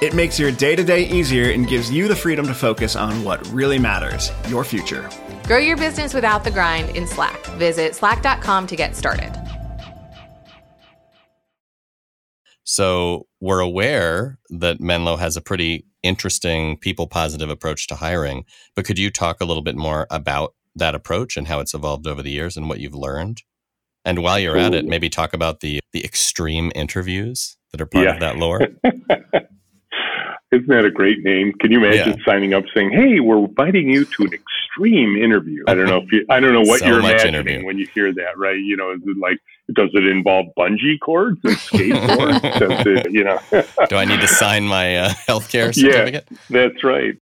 It makes your day to day easier and gives you the freedom to focus on what really matters your future. Grow your business without the grind in Slack. Visit slack.com to get started. So, we're aware that Menlo has a pretty interesting people positive approach to hiring, but could you talk a little bit more about that approach and how it's evolved over the years and what you've learned? And while you're at it, maybe talk about the the extreme interviews that are part Yeah. of that lore. Isn't that a great name? Can you imagine Yeah. signing up saying, "Hey, we're inviting you to an extreme interview"? I don't know if you, I don't know what So you're imagining interview. when you hear that, right? You know, is it like does it involve bungee cords and skateboards? does it, you know, Do I need to sign my uh, healthcare Yeah. certificate? that's right.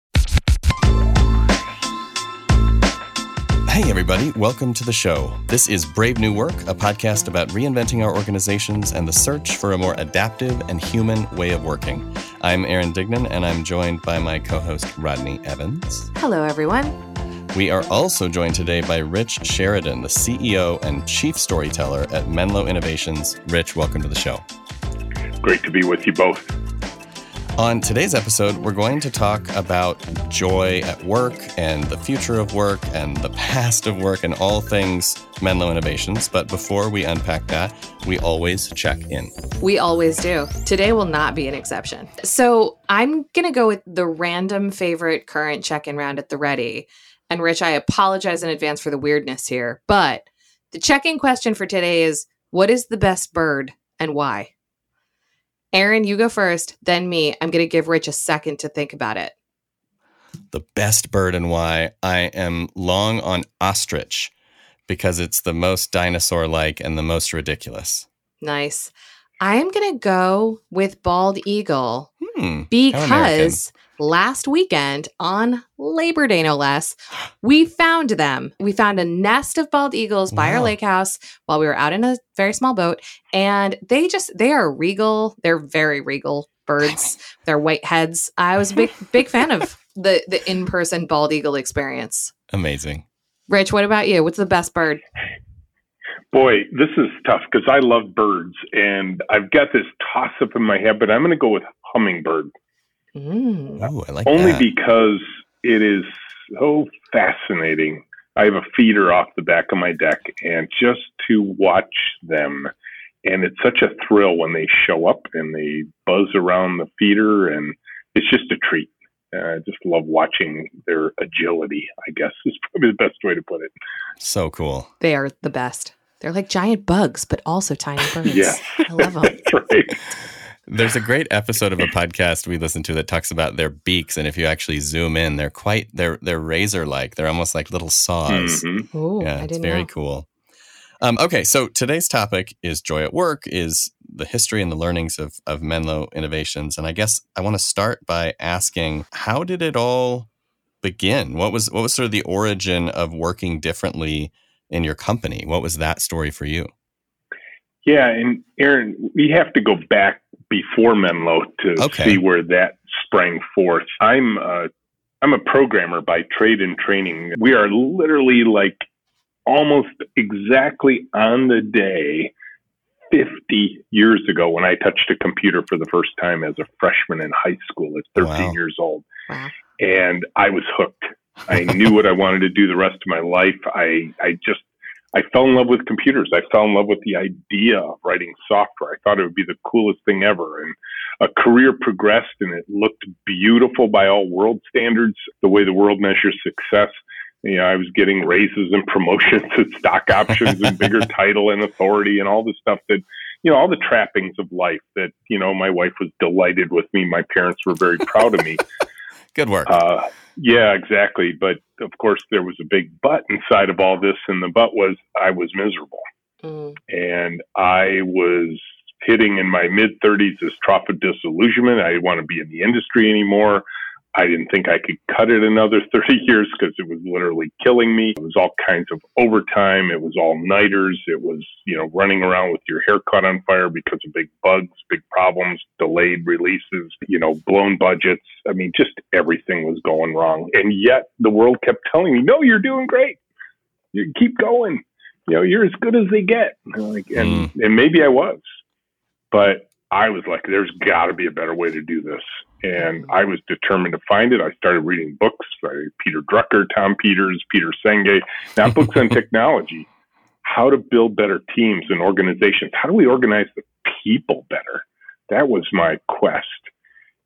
Hey, everybody, welcome to the show. This is Brave New Work, a podcast about reinventing our organizations and the search for a more adaptive and human way of working. I'm Aaron Dignan, and I'm joined by my co host, Rodney Evans. Hello, everyone. We are also joined today by Rich Sheridan, the CEO and Chief Storyteller at Menlo Innovations. Rich, welcome to the show. Great to be with you both. On today's episode, we're going to talk about joy at work and the future of work and the past of work and all things Menlo Innovations. But before we unpack that, we always check in. We always do. Today will not be an exception. So I'm going to go with the random favorite current check in round at the ready. And Rich, I apologize in advance for the weirdness here, but the check in question for today is what is the best bird and why? Aaron, you go first, then me. I'm going to give Rich a second to think about it. The best bird and why I am long on ostrich because it's the most dinosaur like and the most ridiculous. Nice. I am going to go with bald eagle Hmm. Because last weekend on Labor Day, no less, we found them. We found a nest of bald eagles by our lake house while we were out in a very small boat. And they just, they are regal. They're very regal birds. They're white heads. I was a big, big fan of the, the in person bald eagle experience. Amazing. Rich, what about you? What's the best bird? Boy, this is tough because I love birds, and I've got this toss up in my head, but I'm going to go with hummingbird. Mm. Ooh, I like only that. because it is so fascinating. I have a feeder off the back of my deck, and just to watch them, and it's such a thrill when they show up and they buzz around the feeder, and it's just a treat. Uh, I just love watching their agility. I guess is probably the best way to put it. so cool. They are the best. They're like giant bugs, but also tiny birds. Yes. I love them. That's right. There's a great episode of a podcast we listen to that talks about their beaks, and if you actually zoom in, they're quite they're they're razor like. They're almost like little saws. Mhm. Ooh, yeah, I it's didn't very know. cool. Um, okay, so today's topic is joy at work, is the history and the learnings of of Menlo Innovations, and I guess I want to start by asking, how did it all begin? What was what was sort of the origin of working differently in your company? What was that story for you? Yeah, and Aaron, we have to go back before Menlo to Okay. see where that sprang forth. I'm uh, I'm a programmer by trade and training. We are literally like almost exactly on the day 50 years ago when I touched a computer for the first time as a freshman in high school at 13 Wow. years old. Wow. And I was hooked. I knew what I wanted to do the rest of my life. I, I just, I fell in love with computers. I fell in love with the idea of writing software. I thought it would be the coolest thing ever. And a career progressed and it looked beautiful by all world standards, the way the world measures success. You know, I was getting raises and promotions and stock options and bigger title and authority and all the stuff that, you know, all the trappings of life that, you know, my wife was delighted with me. My parents were very proud of me. Good work. Uh, yeah, exactly. But of course, there was a big but inside of all this, and the but was I was miserable. Mm. And I was hitting in my mid 30s this trough of disillusionment. I didn't want to be in the industry anymore. I didn't think I could cut it another 30 years because it was literally killing me. It was all kinds of overtime. It was all nighters. It was, you know, running around with your hair caught on fire because of big bugs, big problems, delayed releases, you know, blown budgets. I mean, just everything was going wrong. And yet the world kept telling me, no, you're doing great. You keep going. You know, you're as good as they get. Like, and, mm. and maybe I was, but I was like, there's got to be a better way to do this. And I was determined to find it. I started reading books by Peter Drucker, Tom Peters, Peter Senge, not books on technology, how to build better teams and organizations. How do we organize the people better? That was my quest.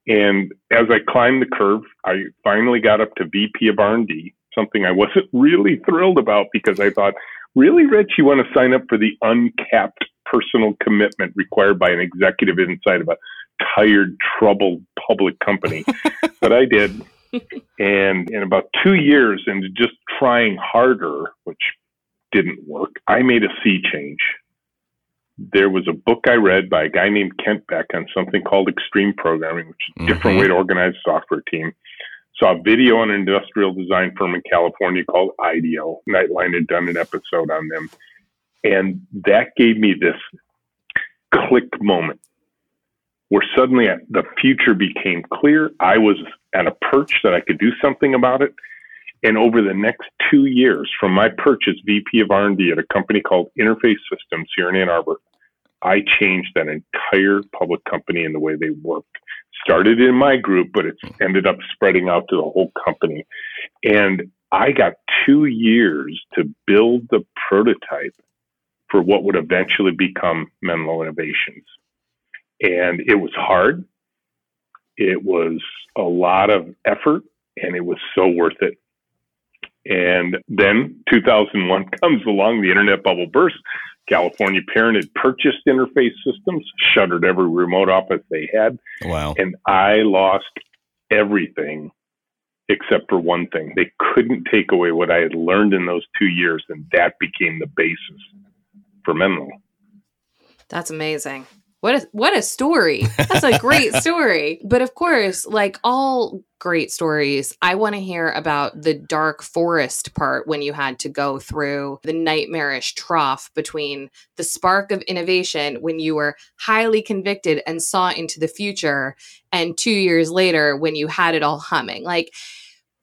And as I climbed the curve, I finally got up to VP of R&D, something I wasn't really thrilled about because I thought, really, Rich, you want to sign up for the uncapped personal commitment required by an executive inside of a tired, troubled public company. but I did. And in about two years into just trying harder, which didn't work, I made a sea change. There was a book I read by a guy named Kent Beck on something called extreme programming, which is a mm-hmm. different way to organize a software team. Saw a video on an industrial design firm in California called IDEO. Nightline had done an episode on them. And that gave me this click moment where suddenly the future became clear. I was at a perch that I could do something about it. And over the next two years, from my perch as VP of R&D at a company called Interface Systems here in Ann Arbor, I changed that entire public company and the way they worked. Started in my group, but it ended up spreading out to the whole company. And I got two years to build the prototype for what would eventually become Menlo Innovations and it was hard. It was a lot of effort, and it was so worth it. And then 2001 comes along, the internet bubble burst. California Parent had purchased Interface Systems, shuttered every remote office they had. Wow. And I lost everything except for one thing. They couldn't take away what I had learned in those two years, and that became the basis for Menlo. That's amazing. What a what a story. That's a great story. But of course, like all great stories, I want to hear about the dark forest part when you had to go through the nightmarish trough between the spark of innovation when you were highly convicted and saw into the future and 2 years later when you had it all humming. Like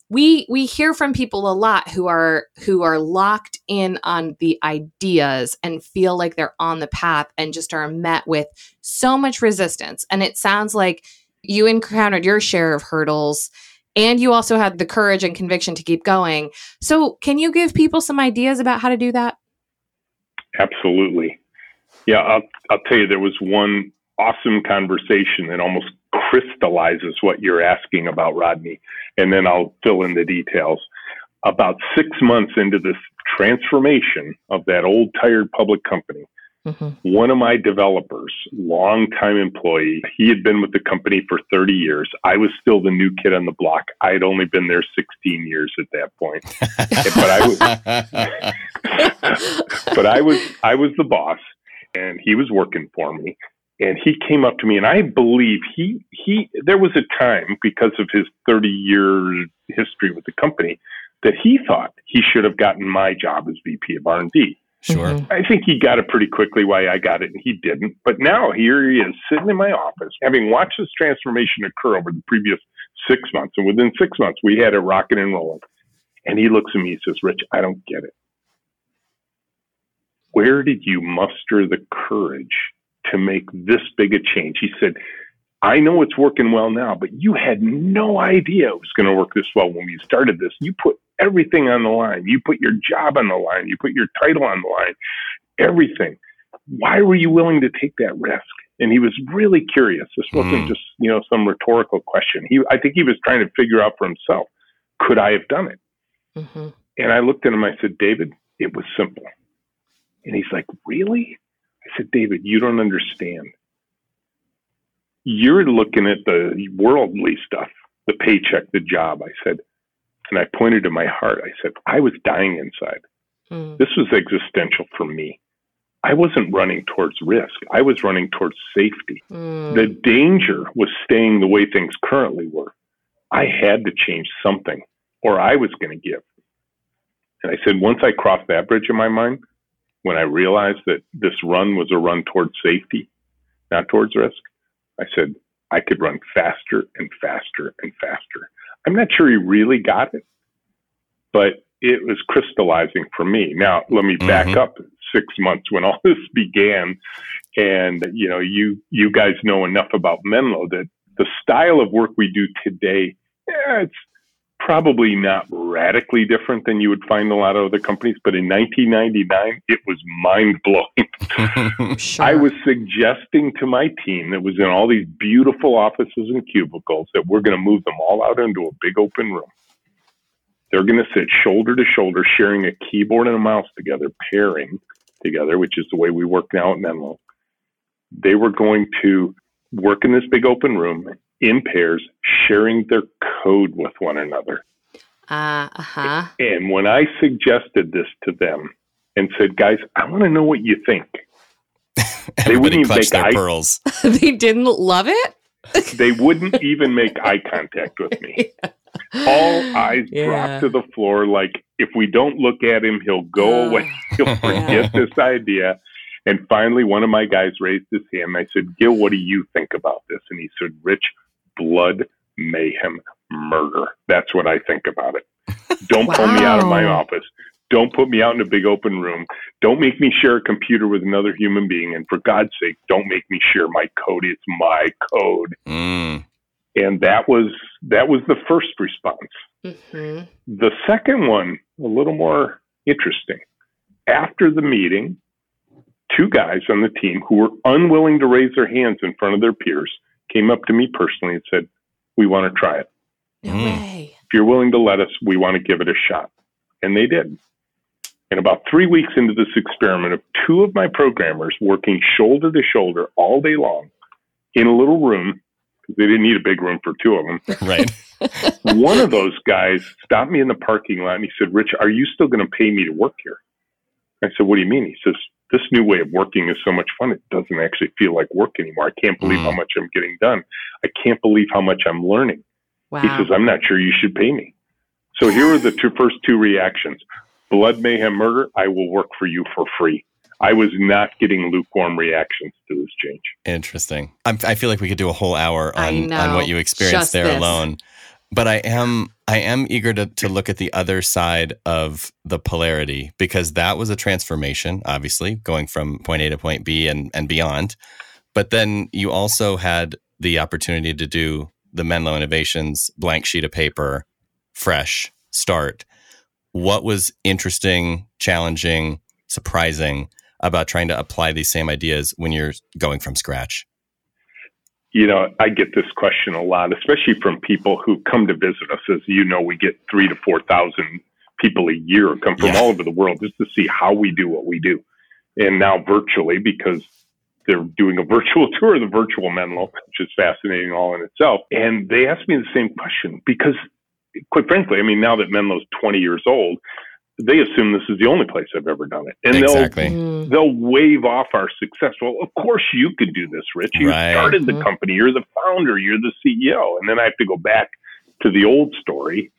we we hear from people a lot who are who are locked in on the ideas and feel like they're on the path and just are met with so much resistance. And it sounds like you encountered your share of hurdles and you also had the courage and conviction to keep going. So can you give people some ideas about how to do that? Absolutely. Yeah i'll, I'll tell you there was one awesome conversation that almost crystallizes what you're asking about, Rodney. And then I'll fill in the details. About six months into this transformation of that old tired public company, mm-hmm. one of my developers, longtime employee, he had been with the company for 30 years. I was still the new kid on the block. I had only been there 16 years at that point. but I was, but I was, I was the boss and he was working for me and he came up to me and i believe he he there was a time because of his 30 year history with the company that he thought he should have gotten my job as vp of r&d sure. Mm-hmm. i think he got it pretty quickly why i got it and he didn't. But now here he is sitting in my office having watched this transformation occur over the previous six months and within six months we had it rocking and rolling and he looks at me and says rich i don't get it. Where did you muster the courage to make this big a change. He said, I know it's working well now, but you had no idea it was going to work this well when we started this. You put everything on the line. You put your job on the line. You put your title on the line, everything. Why were you willing to take that risk? And he was really curious. This wasn't mm. just, you know, some rhetorical question. He, I think he was trying to figure out for himself, could I have done it? Mm-hmm. And I looked at him, I said, David, it was simple. And he's like, really? I said, David, you don't understand. You're looking at the worldly stuff, the paycheck, the job. I said, and I pointed to my heart. I said, I was dying inside. Mm. This was existential for me. I wasn't running towards risk. I was running towards safety. Mm. The danger was staying the way things currently were. I had to change something or I was going to give. And I said, once I crossed that bridge in my mind, when I realized that this run was a run towards safety, not towards risk, I said, I could run faster and faster and faster. I'm not sure he really got it, but it was crystallizing for me. Now, let me back Mhm. up six months when all this began. And, you know, you, you guys know enough about Menlo that the style of work we do today, eh, it's probably not radically different than you would find a lot of other companies. But in 1999, it was mind blowing. Sure. I was suggesting to my team that was in all these beautiful offices and cubicles that we're going to move them all out into a big open room. They're going to sit shoulder to shoulder, sharing a keyboard and a mouse together, pairing together, which is the way we work now at Menlo. They were going to work in this big open room in pairs, sharing their code with one another. Uh huh. And when I suggested this to them and said, guys, I want to know what you think, Everybody wouldn't even make their eye- pearls. they didn't love it. they wouldn't even make eye contact with me. All eyes Yeah. dropped to the floor like, if we don't look at him, he'll go Uh, away. He'll forget this idea. And finally, one of my guys raised his hand. I said, Gil, what do you think about this? And he said, Rich, blood, mayhem, murder. That's what I think about it. Don't pull me out of my office. Don't put me out in a big open room. Don't make me share a computer with another human being. And for God's sake, don't make me share my code. It's my code. Mm. And that was that was the first response. hmm The second one, a little more interesting. After the meeting, two guys on the team who were unwilling to raise their hands in front of their peers came up to me personally and said, We want to try it. No Mm. way. If you're willing to let us, we want to give it a shot. And they did. And about three weeks into this experiment of two of my programmers working shoulder to shoulder all day long in a little room, because they didn't need a big room for two of them, Right. one of those guys stopped me in the parking lot and he said, Rich, are you still going to pay me to work here? I said, What do you mean? He says, This new way of working is so much fun, it doesn't actually feel like work anymore. I can't believe Mm. how much I'm getting done. I can't believe how much I'm learning. Wow. He says, I'm not sure you should pay me. So here are the two first two reactions blood, mayhem, murder. I will work for you for free. I was not getting lukewarm reactions to this change. Interesting. I'm, I feel like we could do a whole hour I on, on what you experienced Just there this. alone. But I am I am eager to, to look at the other side of the polarity because that was a transformation, obviously, going from point A to point B and, and beyond. But then you also had the opportunity to do the Menlo Innovations blank sheet of paper, fresh start. What was interesting, challenging, surprising about trying to apply these same ideas when you're going from scratch? You know, I get this question a lot, especially from people who come to visit us. As you know, we get three to 4,000 people a year come from Yeah. all over the world just to see how we do what we do. And now virtually because they're doing a virtual tour of the virtual Menlo, which is fascinating all in itself. And they asked me the same question because, quite frankly, I mean, now that Menlo's 20 years old, they assume this is the only place I've ever done it. And exactly. Mm. they'll they'll wave off our success. Well, of course you could do this, Rich. You Right. started the Mhm. company. You're the founder. You're the CEO. And then I have to go back to the old story.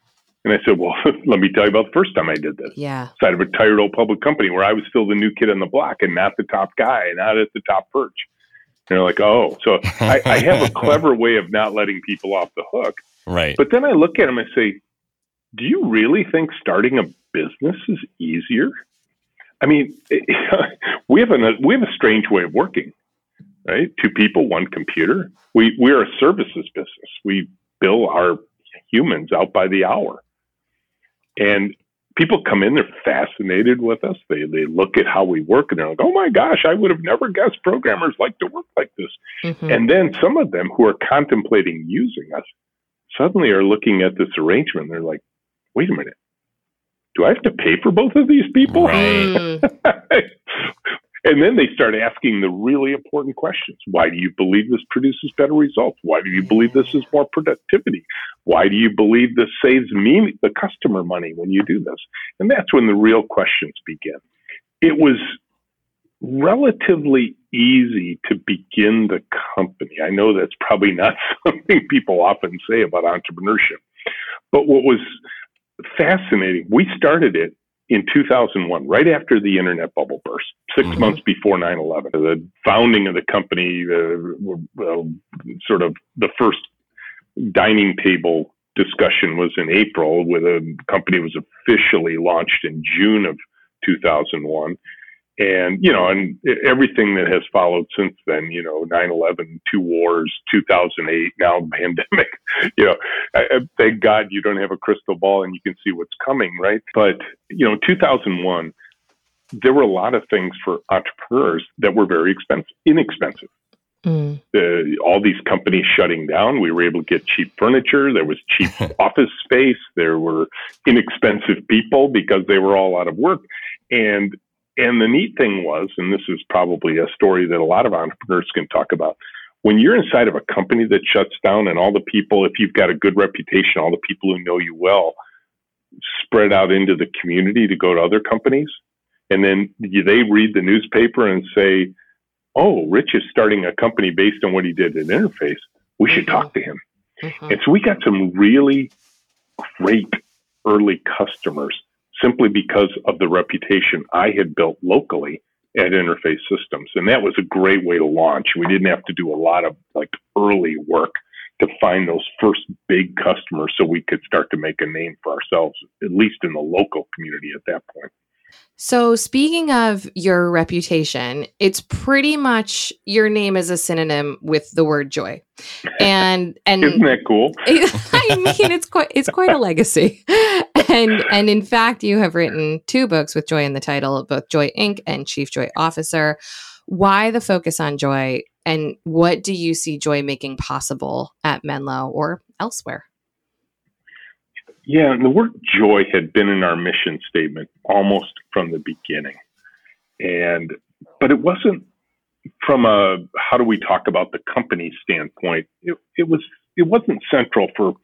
And I said, well, let me tell you about the first time I did this. Yeah. Side of a tired old public company where I was still the new kid on the block and not the top guy, not at the top perch. And they're like, oh, so I, I have a clever way of not letting people off the hook. right. But then I look at them and say, do you really think starting a business is easier? I mean, we have a we have a strange way of working, right? Two people, one computer. We we're a services business. We bill our humans out by the hour, and people come in. They're fascinated with us. They they look at how we work, and they're like, "Oh my gosh, I would have never guessed programmers like to work like this." Mhm. And then some of them who are contemplating using us suddenly are looking at this arrangement. They're like, wait a minute. Do I have to pay for both of these people? Right. Mm. and then they start asking the really important questions. Why do you believe this produces better results? Why do you believe this is more productivity? Why do you believe this saves me, the customer, money when you do this? And that's when the real questions begin. It was relatively easy to begin the company. I know that's probably not something people often say about entrepreneurship, but what was fascinating, we started it in 2001, right after the internet bubble burst, 6 mm-hmm. months before 9 11. The founding of the company, uh, sort of the first dining table discussion was in April, where the company was officially launched in June of 2001 and you know and everything that has followed since then you know 9-11 two wars 2008 now pandemic you know I, I, thank god you don't have a crystal ball and you can see what's coming right but you know 2001 there were a lot of things for entrepreneurs that were very expensive inexpensive Mm. all these companies shutting down. We were able to get cheap furniture. There was cheap office space. There were inexpensive people because they were all out of work. And and the neat thing was, and this is probably a story that a lot of entrepreneurs can talk about, when you're inside of a company that shuts down and all the people, if you've got a good reputation, all the people who know you well spread out into the community to go to other companies. And then they read the newspaper and say, oh, Rich is starting a company based on what he did at Interface. We should mm-hmm. talk to him. Mm-hmm. And so we got some really great early customers simply because of the reputation I had built locally at Interface Systems. And that was a great way to launch. We didn't have to do a lot of like early work to find those first big customers so we could start to make a name for ourselves, at least in the local community at that point. So, speaking of your reputation, it's pretty much your name is a synonym with the word joy, and and isn't that cool? I mean, it's quite it's quite a legacy, and and in fact, you have written two books with joy in the title, both Joy Inc. and Chief Joy Officer. Why the focus on joy, and what do you see joy making possible at Menlo or elsewhere? Yeah, the word joy had been in our mission statement almost from the beginning. And but it wasn't from a how do we talk about the company standpoint. It, it was it wasn't central for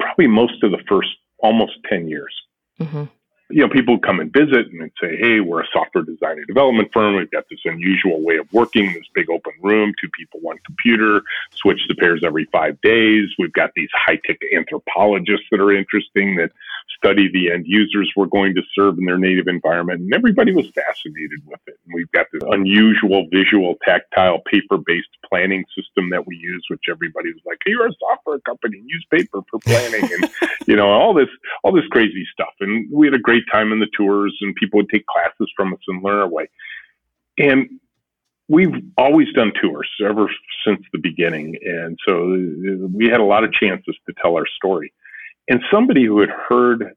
probably most of the first almost 10 years. Mm-hmm you know, people come and visit and say, "Hey, we're a software design and development firm. We've got this unusual way of working. This big open room, two people, one computer. Switch the pairs every five days. We've got these high tech anthropologists that are interesting that study the end users we're going to serve in their native environment. And everybody was fascinated with it. And we've got this unusual visual, tactile, paper based planning system that we use, which everybody was like, hey, you're a software company, use paper for planning. and, you know, all this, all this crazy stuff. And we had a great time in the tours and people would take classes from us and learn our way. And we've always done tours ever since the beginning. And so uh, we had a lot of chances to tell our story. And somebody who had heard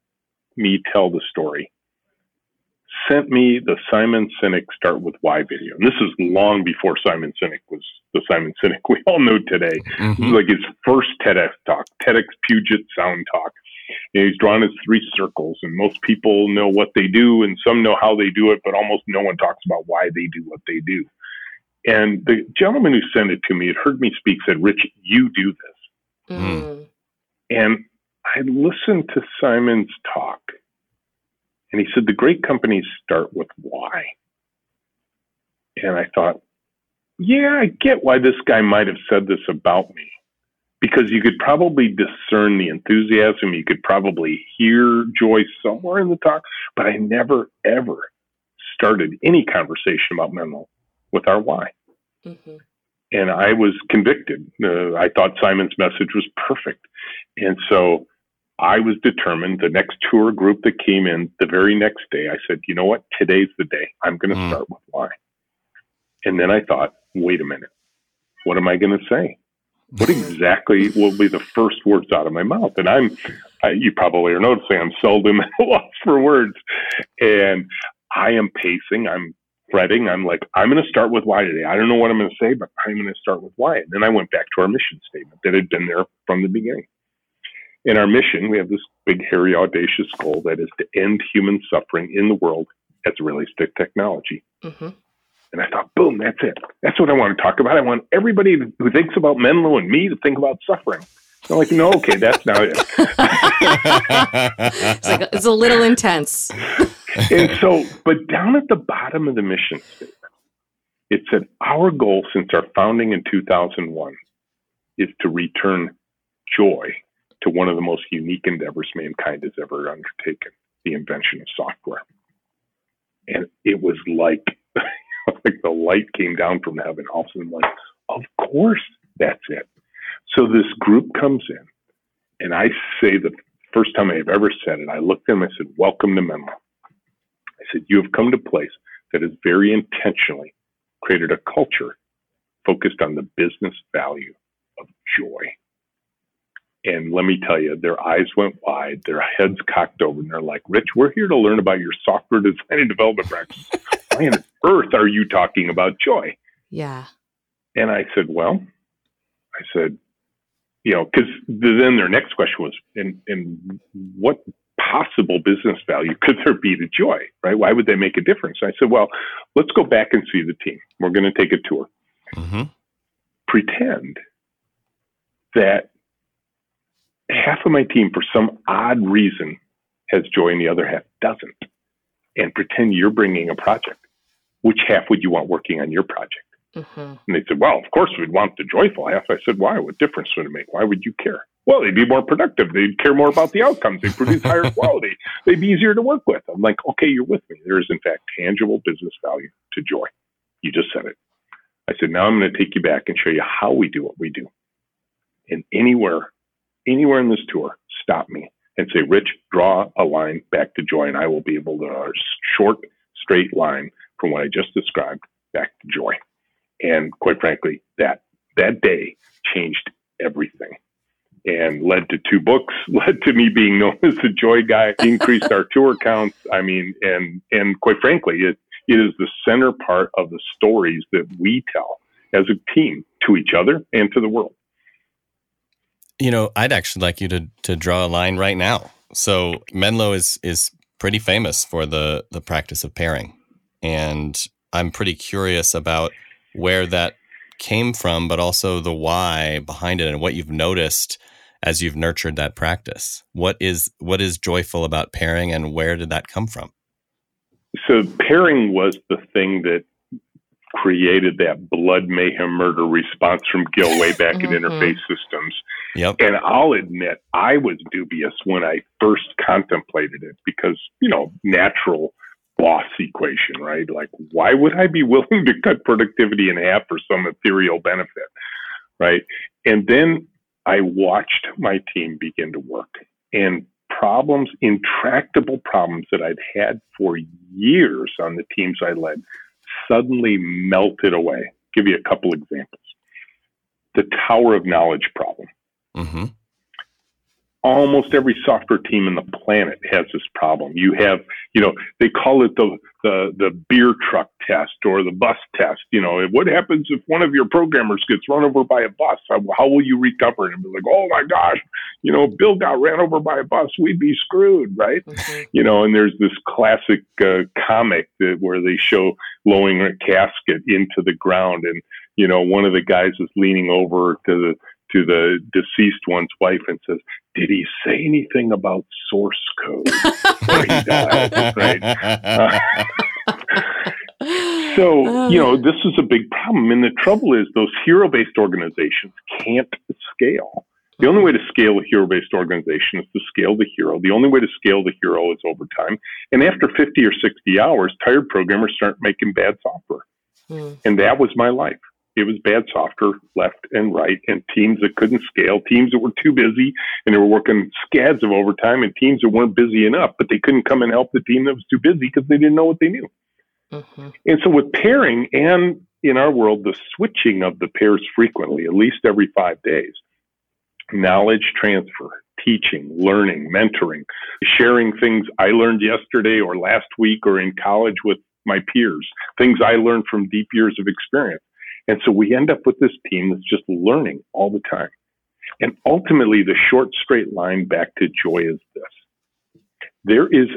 me tell the story sent me the Simon Sinek Start with Why video. And this is long before Simon Sinek was the Simon Sinek we all know today. Mm-hmm. like his first TEDx talk, TEDx Puget Sound talk. And he's drawn his three circles, and most people know what they do, and some know how they do it, but almost no one talks about why they do what they do. And the gentleman who sent it to me had heard me speak, said, Rich, you do this. Mm. And I listened to Simon's talk, and he said the great companies start with why. And I thought, yeah, I get why this guy might have said this about me. Because you could probably discern the enthusiasm, you could probably hear joy somewhere in the talk, but I never, ever started any conversation about Menlo with our why. Mm-hmm. And I was convicted. Uh, I thought Simon's message was perfect. And so I was determined the next tour group that came in the very next day, I said, you know what? Today's the day. I'm going to mm. start with why. And then I thought, wait a minute. What am I going to say? What exactly will be the first words out of my mouth? And I'm, I, you probably are noticing I'm seldom at a loss for words. And I am pacing. I'm fretting. I'm like, I'm going to start with why today. I don't know what I'm going to say, but I'm going to start with why. And then I went back to our mission statement that had been there from the beginning in our mission, we have this big, hairy, audacious goal that is to end human suffering in the world as realistic technology. Mm-hmm. And I thought, boom, that's it. That's what I want to talk about. I want everybody who thinks about Menlo and me to think about suffering. I'm like, no, okay, that's not it. it's, like, it's a little intense. and so, but down at the bottom of the mission statement, it said, Our goal since our founding in 2001 is to return joy to one of the most unique endeavors mankind has ever undertaken the invention of software. And it was like, like the light came down from heaven. All of a sudden, like, of course, that's it. So this group comes in, and I say the first time I've ever said it, I looked at them, I said, Welcome to Menlo. I said, You have come to a place that has very intentionally created a culture focused on the business value of joy. And let me tell you, their eyes went wide, their heads cocked over, and they're like, Rich, we're here to learn about your software design and development practice. Why on earth are you talking about joy? Yeah. And I said, Well, I said, you know, because then their next question was, and, and what possible business value could there be to joy, right? Why would they make a difference? I said, well, let's go back and see the team. We're going to take a tour. Mm-hmm. Pretend that half of my team, for some odd reason, has joy and the other half doesn't. And pretend you're bringing a project. Which half would you want working on your project? Mm-hmm. And they said, well, of course we'd want the joyful half. I said, why? What difference would it make? Why would you care? Well, they'd be more productive. They'd care more about the outcomes. They'd produce higher quality. They'd be easier to work with. I'm like, okay, you're with me. There is, in fact, tangible business value to joy. You just said it. I said, now I'm going to take you back and show you how we do what we do. And anywhere, anywhere in this tour, stop me and say, Rich, draw a line back to joy. And I will be able to, a short, straight line from what I just described back to joy. And quite frankly, that that day changed everything and led to two books, led to me being known as the joy guy, increased our tour counts. I mean, and and quite frankly, it it is the center part of the stories that we tell as a team to each other and to the world. You know, I'd actually like you to to draw a line right now. So Menlo is is pretty famous for the the practice of pairing, and I'm pretty curious about where that came from, but also the why behind it and what you've noticed as you've nurtured that practice. What is what is joyful about pairing and where did that come from? So pairing was the thing that created that blood mayhem murder response from Gil way back mm-hmm. in interface systems. Yep. And I'll admit I was dubious when I first contemplated it because, you know, natural boss equation, right? Like, why would I be willing to cut productivity in half for some ethereal benefit, right? And then I watched my team begin to work and problems, intractable problems that I'd had for years on the teams I led suddenly melted away. I'll give you a couple examples. The Tower of Knowledge problem. Mm-hmm almost every software team in the planet has this problem. You have, you know, they call it the the the beer truck test or the bus test. You know, what happens if one of your programmers gets run over by a bus? How, how will you recover? And be like, oh my gosh, you know, Bill got ran over by a bus. We'd be screwed, right? Mm-hmm. You know, and there's this classic uh, comic that where they show lowering a casket into the ground and you know, one of the guys is leaning over to the to the deceased one's wife and says, "Did he say anything about source code?" right. Uh, so you know this is a big problem, and the trouble is those hero-based organizations can't scale. The only way to scale a hero-based organization is to scale the hero. The only way to scale the hero is over time. And after 50 or 60 hours, tired programmers start making bad software. Mm. And that was my life it was bad software left and right, and teams that couldn't scale, teams that were too busy and they were working scads of overtime, and teams that weren't busy enough, but they couldn't come and help the team that was too busy because they didn't know what they knew. Mm-hmm. And so, with pairing and in our world, the switching of the pairs frequently, at least every five days, knowledge transfer, teaching, learning, mentoring, sharing things I learned yesterday or last week or in college with my peers, things I learned from deep years of experience. And so we end up with this team that's just learning all the time. And ultimately, the short straight line back to joy is this there is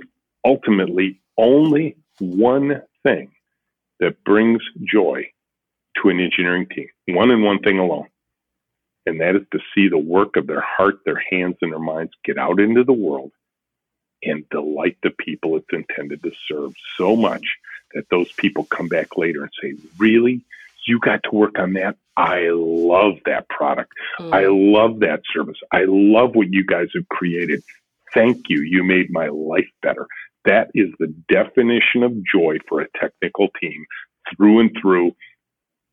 ultimately only one thing that brings joy to an engineering team, one and one thing alone and that is to see the work of their heart, their hands, and their minds get out into the world and delight the people it's intended to serve so much that those people come back later and say, Really? You got to work on that? I love that product. Mm. I love that service. I love what you guys have created. Thank you. You made my life better. That is the definition of joy for a technical team through and through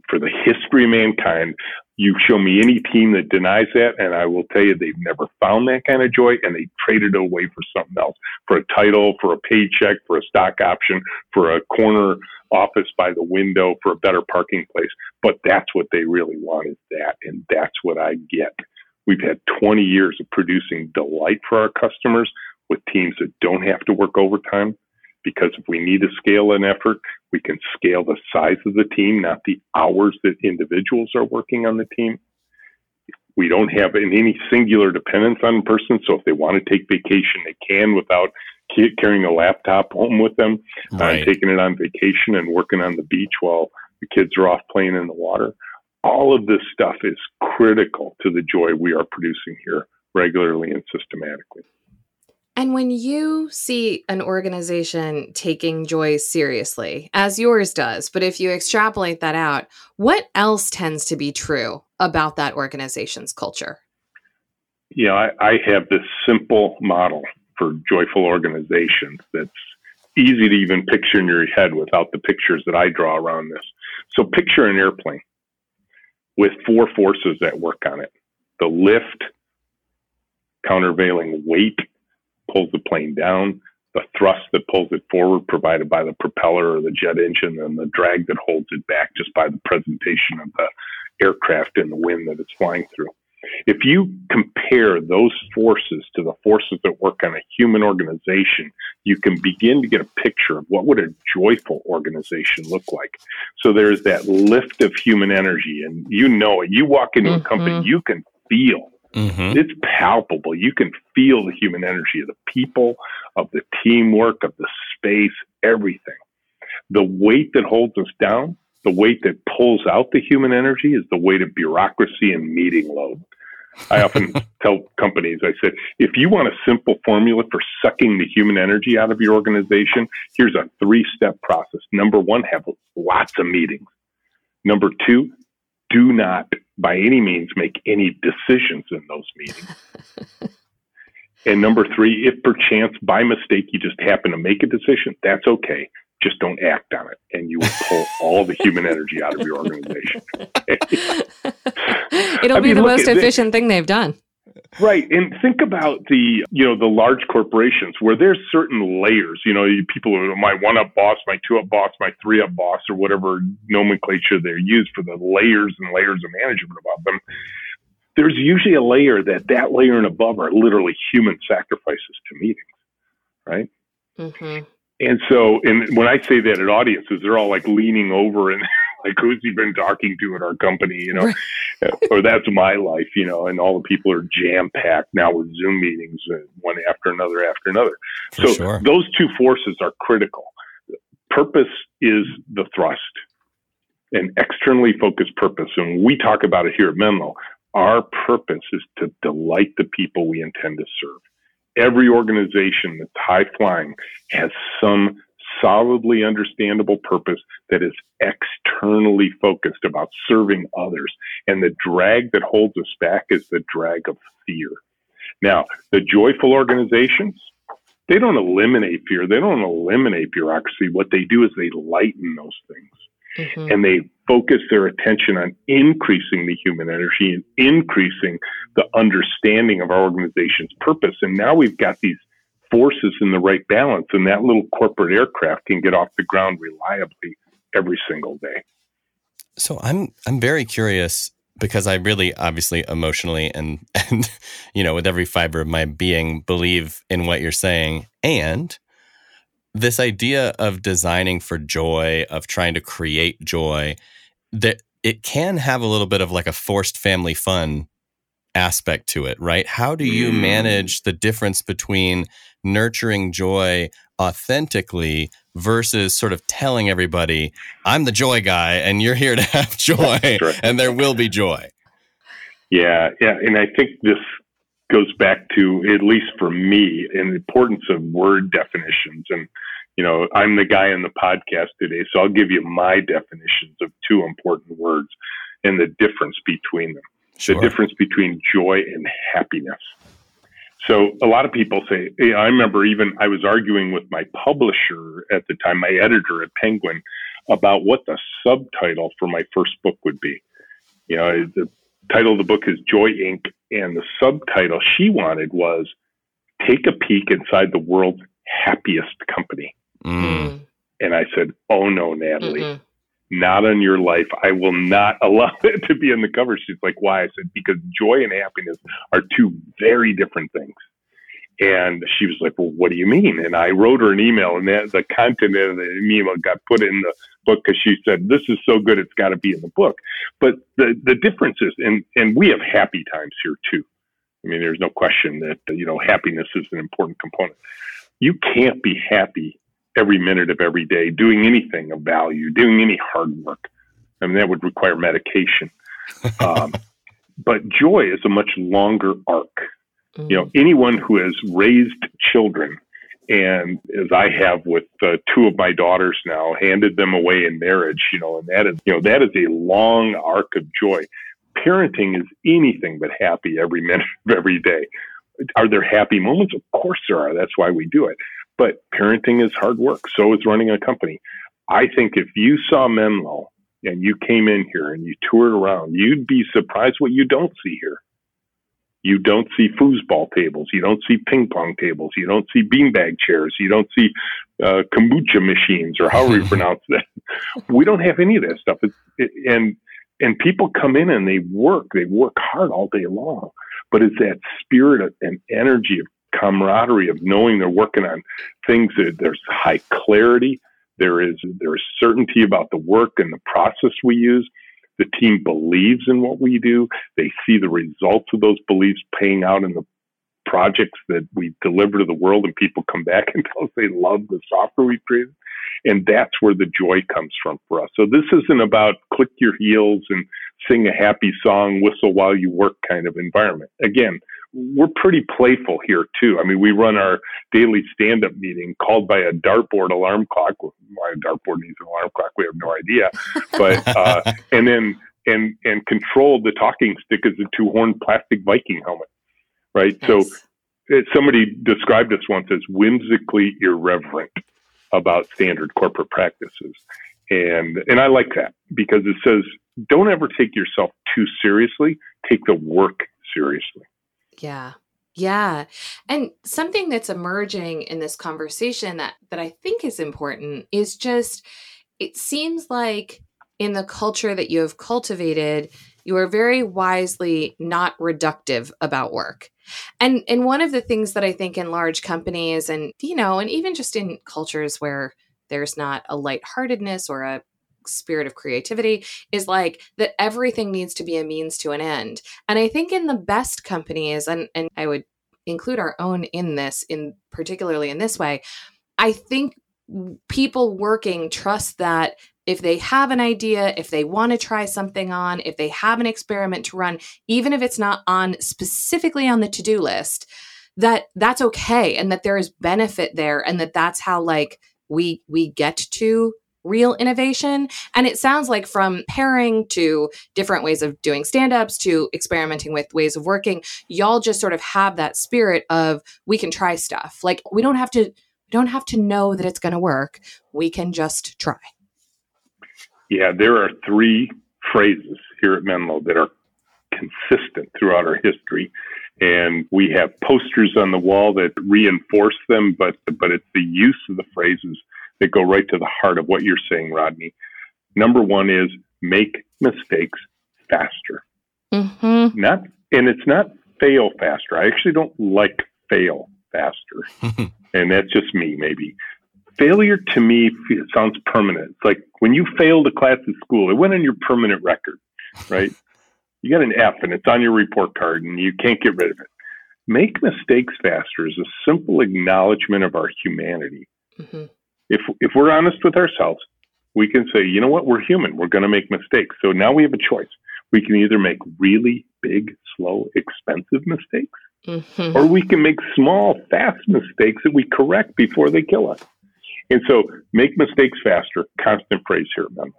for the history of mankind. You show me any team that denies that, and I will tell you they've never found that kind of joy, and they traded it away for something else, for a title, for a paycheck, for a stock option, for a corner office by the window, for a better parking place. But that's what they really want is that, and that's what I get. We've had 20 years of producing delight for our customers with teams that don't have to work overtime because if we need to scale an effort, we can scale the size of the team, not the hours that individuals are working on the team. We don't have any singular dependence on a person. So if they want to take vacation, they can without carrying a laptop home with them, uh, right. uh, taking it on vacation and working on the beach while the kids are off playing in the water. All of this stuff is critical to the joy we are producing here regularly and systematically. And when you see an organization taking joy seriously, as yours does, but if you extrapolate that out, what else tends to be true about that organization's culture? Yeah, I, I have this simple model for joyful organizations that's easy to even picture in your head without the pictures that I draw around this. So picture an airplane with four forces that work on it the lift, countervailing weight, pulls the plane down, the thrust that pulls it forward provided by the propeller or the jet engine, and the drag that holds it back just by the presentation of the aircraft and the wind that it's flying through. If you compare those forces to the forces that work on a human organization, you can begin to get a picture of what would a joyful organization look like. So there's that lift of human energy, and you know it. You walk into mm-hmm. a company, mm-hmm. you can feel Mm-hmm. It's palpable. You can feel the human energy of the people, of the teamwork, of the space, everything. The weight that holds us down, the weight that pulls out the human energy is the weight of bureaucracy and meeting load. I often tell companies, I said, if you want a simple formula for sucking the human energy out of your organization, here's a three step process. Number one, have lots of meetings. Number two, do not by any means make any decisions in those meetings. and number three, if perchance by mistake you just happen to make a decision, that's okay. Just don't act on it, and you will pull all the human energy out of your organization. It'll I be mean, the most efficient thing they've done. Right. And think about the, you know, the large corporations where there's certain layers, you know, people are my one up boss, my two up boss, my three up boss, or whatever nomenclature they're used for the layers and layers of management above them. There's usually a layer that that layer and above are literally human sacrifices to meetings, right? Mm-hmm. And so, and when I say that at audiences, they're all like leaning over and like who's he been talking to at our company you know? Or that's my life you know and all the people are jam packed now with zoom meetings uh, one after another after another. For so sure. those two forces are critical. Purpose is the thrust. An externally focused purpose. And we talk about it here at menlo. Our purpose is to delight the people we intend to serve. Every organization that's high flying has some solidly understandable purpose that is externally focused about serving others. And the drag that holds us back is the drag of fear. Now, the joyful organizations, they don't eliminate fear. They don't eliminate bureaucracy. What they do is they lighten those things. Mm-hmm. And they focus their attention on increasing the human energy and increasing the understanding of our organization's purpose. And now we've got these forces in the right balance, and that little corporate aircraft can get off the ground reliably every single day. So I'm I'm very curious because I really obviously emotionally and and you know with every fiber of my being believe in what you're saying and this idea of designing for joy of trying to create joy that it can have a little bit of like a forced family fun aspect to it, right? How do you mm. manage the difference between nurturing joy authentically versus sort of telling everybody, I'm the joy guy and you're here to have joy right. and there will be joy? Yeah, yeah, and I think this goes back to at least for me an importance of word definitions and you know i'm the guy on the podcast today so i'll give you my definitions of two important words and the difference between them sure. the difference between joy and happiness so a lot of people say i remember even i was arguing with my publisher at the time my editor at penguin about what the subtitle for my first book would be you know the title of the book is joy inc and the subtitle she wanted was Take a Peek Inside the World's Happiest Company. Mm. And I said, Oh no, Natalie, mm not on your life. I will not allow it to be on the cover. She's like, Why? I said, Because joy and happiness are two very different things. And she was like, Well, what do you mean? And I wrote her an email, and that, the content of the email got put in the book because she said, This is so good, it's got to be in the book. But the, the difference is, and, and we have happy times here too. I mean, there's no question that, you know, happiness is an important component. You can't be happy every minute of every day doing anything of value, doing any hard work. I mean, that would require medication. Um, but joy is a much longer arc. Mm-hmm. You know, anyone who has raised children and as I have with uh, two of my daughters now, handed them away in marriage, you know, and that is, you know, that is a long arc of joy. Parenting is anything but happy every minute of every day. Are there happy moments? Of course there are. That's why we do it. But parenting is hard work. So is running a company. I think if you saw Menlo and you came in here and you toured around, you'd be surprised what you don't see here. You don't see foosball tables. You don't see ping pong tables. You don't see beanbag chairs. You don't see uh, kombucha machines or however you pronounce that. We don't have any of that stuff. It's, it, and and people come in and they work. They work hard all day long. But it's that spirit and energy of camaraderie of knowing they're working on things that there's high clarity. There is there is certainty about the work and the process we use the team believes in what we do. They see the results of those beliefs paying out in the projects that we deliver to the world, and people come back and tell us they love the software we created. And that's where the joy comes from for us. So this isn't about click your heels and sing a happy song, whistle while you work kind of environment. Again, we're pretty playful here too. I mean, we run our daily stand-up meeting called by a dartboard alarm clock. Why a dartboard needs an alarm clock, we have no idea. But uh, and then and and controlled the talking stick is a two-horned plastic Viking helmet, right? Nice. So it, somebody described us once as whimsically irreverent about standard corporate practices, and and I like that because it says don't ever take yourself too seriously. Take the work seriously. Yeah. Yeah. And something that's emerging in this conversation that that I think is important is just it seems like in the culture that you have cultivated, you are very wisely not reductive about work. And and one of the things that I think in large companies and you know, and even just in cultures where there's not a lightheartedness or a spirit of creativity is like that everything needs to be a means to an end. And I think in the best companies, and, and I would include our own in this, in particularly in this way, I think people working trust that if they have an idea, if they want to try something on, if they have an experiment to run, even if it's not on specifically on the to-do list, that that's okay and that there is benefit there and that that's how like we we get to real innovation. And it sounds like from pairing to different ways of doing stand ups to experimenting with ways of working, y'all just sort of have that spirit of we can try stuff. Like we don't have to don't have to know that it's going to work. We can just try. Yeah, there are three phrases here at Menlo that are consistent throughout our history and we have posters on the wall that reinforce them but but it's the use of the phrases that go right to the heart of what you're saying, Rodney. Number one is make mistakes faster. Mm-hmm. Not, and it's not fail faster. I actually don't like fail faster, and that's just me, maybe. Failure to me sounds permanent. It's like when you failed a class at school, it went on your permanent record, right? you got an F and it's on your report card and you can't get rid of it. Make mistakes faster is a simple acknowledgement of our humanity. Mm-hmm if if we're honest with ourselves, we can say, you know what, we're human. We're going to make mistakes. So now we have a choice. We can either make really big, slow, expensive mistakes, Mhm. or we can make small, fast mistakes that we correct before they kill us. And so make mistakes faster, constant phrase here, Menlo.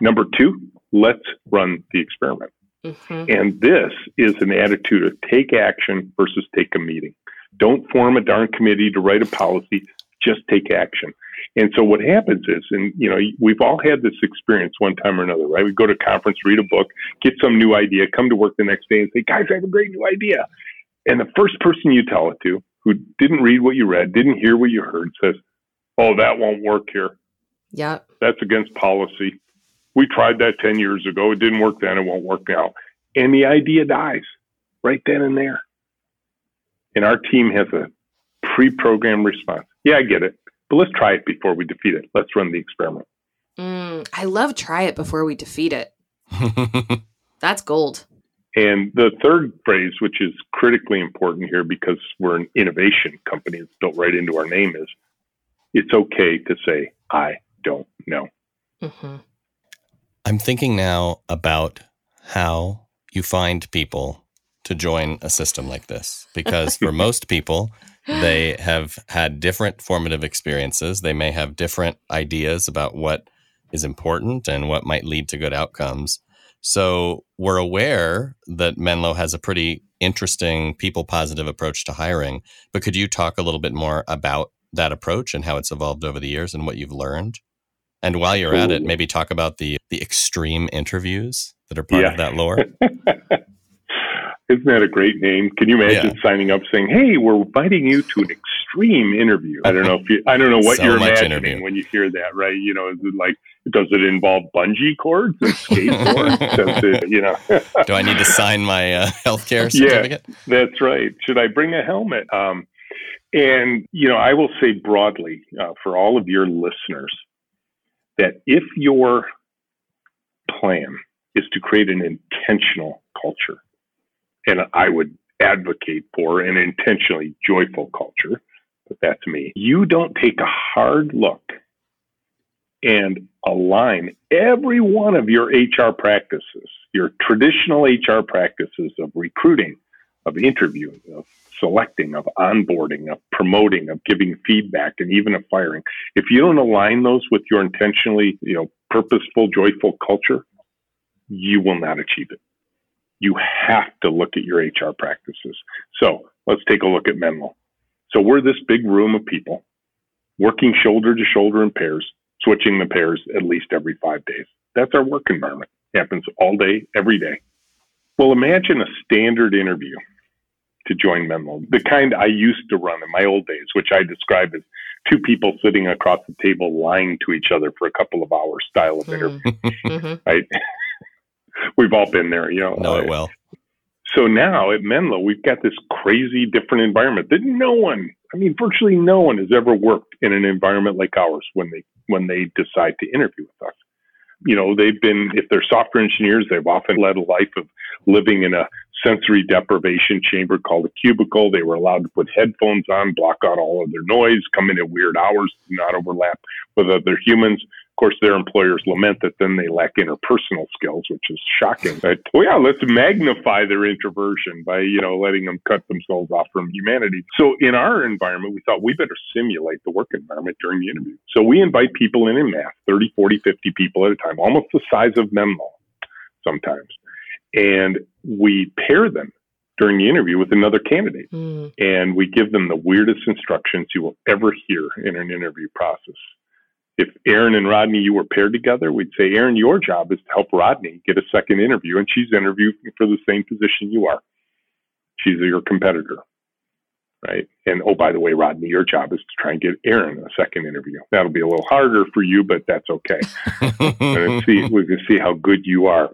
Number two, let's run the experiment. Mhm. And this is an attitude of take action versus take a meeting. Don't form a darn committee to write a policy, just take action. And so what happens is, and you know, we've all had this experience one time or another, right? We go to a conference, read a book, get some new idea, come to work the next day and say, guys, I have a great new idea. And the first person you tell it to, who didn't read what you read, didn't hear what you heard, says, oh, that won't work here. Yep. That's against policy. We tried that 10 years ago. It didn't work then. It won't work now. And the idea dies right then and there. And our team has a pre programmed response. Yeah, I get it. But let's try it before we defeat it. Let's run the experiment. Mm, I love try it before we defeat it. That's gold. And the third phrase, which is critically important here because we're an innovation company, it's built right into our name, is it's okay to say, I don't know. hmm I'm thinking now about how you find people to join a system like this because for most people they have had different formative experiences. They may have different ideas about what is important and what might lead to good outcomes. So we're aware that menlo has a pretty interesting people positive approach to hiring but could you talk a little bit more about that approach and how it's evolved over the years and what you've learned? And while you're at it maybe talk about the the extreme interviews that are part Yeah. of that lore Isn't that a great name? Can you imagine signing up saying, "Hey, we're inviting you to an extreme interview"? I don't know if you, I don't know what So you're imagining interview. when you hear that, right? You know, is it like does it involve bungee cords and skateboards? it, you know? do i need to sign my uh, healthcare Yeah. certificate That's right. Should I bring a helmet? Um, and, you know, I will say broadly uh, for all of your listeners that if your plan is to create an intentional culture, and I would advocate for an intentionally joyful culture, but that's me, you don't take a hard look and align every one of your HR practices, your traditional HR practices of recruiting, of interviewing, of selecting, of onboarding, of promoting, of giving feedback, and even of firing. If you don't align those with your intentionally, you know, purposeful, joyful culture, you will not achieve it. You have to look at your HR practices. So let's take a look at Menlo. So we're this big room of people working shoulder to shoulder in pairs, switching the pairs at least every five days. That's our work environment. It happens all day, every day. Well, imagine a standard interview to join Menlo, the kind I used to run in my old days, which I describe as two people sitting across the table lying to each other for a couple of hours style of interview, hmm right? We've all been there, you know. know it well so now at Menlo, we've got this crazy different environment that no one, I mean, virtually no one has ever worked in an environment like ours when they when they decide to interview with us. You know, they've been if they're software engineers, they've often led a life of living in a sensory deprivation chamber called a cubicle. They were allowed to put headphones on, block out all of their noise, come in at weird hours, do not overlap with other humans. Of course, their employers lament that then they lack interpersonal skills, which is shocking. But well, yeah, let's magnify their introversion by you know letting them cut themselves off from humanity. So in our environment, we thought we better simulate the work environment during the interview. So we invite people in in mass, 30, 40, 50 people at a time, almost the size of Menlo sometimes, and we pair them during the interview with another candidate Mm. and we give them the weirdest instructions you will ever hear in an interview process. Aaron and Rodney, you were paired together, we'd say, Aaron, your job is to help Rodney get a second interview, and she's interviewing for the same position you are. She's your competitor, right? And oh, by the way, Rodney, your job is to try and get Aaron a second interview. That'll be a little harder for you, but that's okay and see we can see how good you are.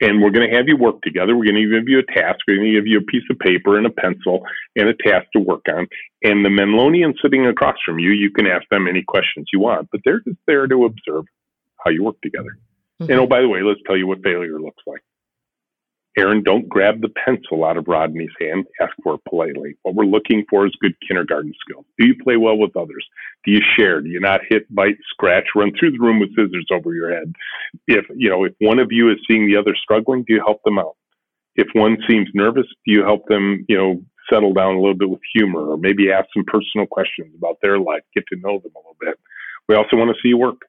And we're going to have you work together. We're going to give you a task. We're going to give you a piece of paper and a pencil and a task to work on. And the Menlonian sitting across from you, you can ask them any questions you want, but they're just there to observe how you work together. And oh, mm-hmm. by the way, let's tell you what failure looks like. Aaron, don't grab the pencil out of Rodney's hand. Ask for it politely. What we're looking for is good kindergarten skills. Do you play well with others? Do you share? Do you not hit, bite, scratch, run through the room with scissors over your head? If you know, if one of you is seeing the other struggling, do you help them out? if one seems nervous, do you help them, you know, settle down a little bit with humor or maybe ask some personal questions about their life, get to know them a little bit. We also want to see you work.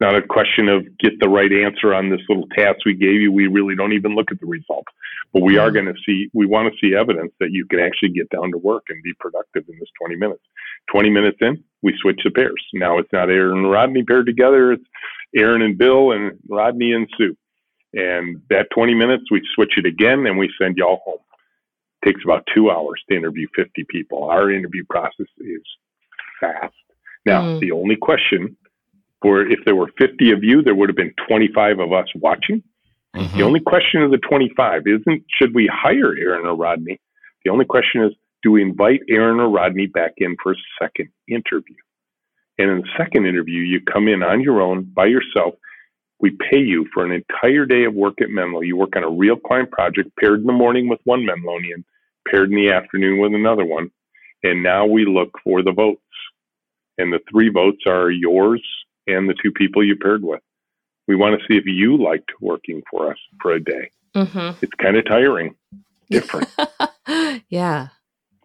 Not a question of get the right answer on this little task we gave you. We really don't even look at the result, but we are mm-hmm. going to see, we want to see evidence that you can actually get down to work and be productive in this 20 minutes. 20 minutes in, we switch the pairs. Now it's not Aaron and Rodney paired together. It's Aaron and Bill and Rodney and Sue. And that 20 minutes, we switch it again and we send y'all home. It takes about two hours to interview 50 people. Our interview process is fast. Now, mm. the only question for if there were 50 of you, there would have been 25 of us watching. Mm-hmm. The only question of the 25 isn't should we hire Aaron or Rodney? The only question is do we invite Aaron or Rodney back in for a second interview? And in the second interview, you come in on your own by yourself we pay you for an entire day of work at Menlo. You work on a real client project, paired in the morning with one Menlonian, paired in the afternoon with another one. And now we look for the votes. And the three votes are yours and the two people you paired with. We want to see if you liked working for us for a day. Mm-hmm. It's kind of tiring, different. yeah.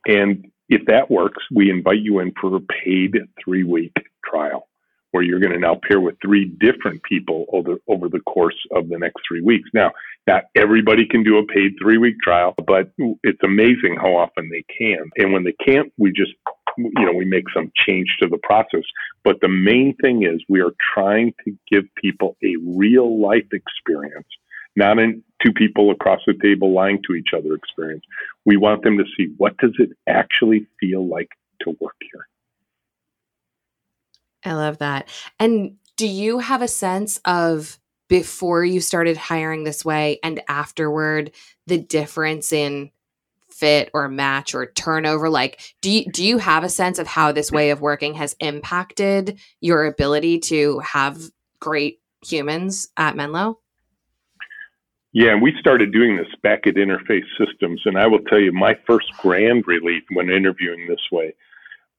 And if that works, we invite you in for a paid three week trial where you're going to now pair with three different people over, over the course of the next three weeks. Now, not everybody can do a paid three week trial, but it's amazing how often they can. And when they can't, we just, you know, we make some change to the process. But the main thing is we are trying to give people a real life experience, not in two people across the table lying to each other experience. We want them to see what does it actually feel like to work here. I love that. And do you have a sense of before you started hiring this way and afterward the difference in fit or match or turnover like do you do you have a sense of how this way of working has impacted your ability to have great humans at Menlo? Yeah, and we started doing this back at Interface Systems and I will tell you my first grand relief when interviewing this way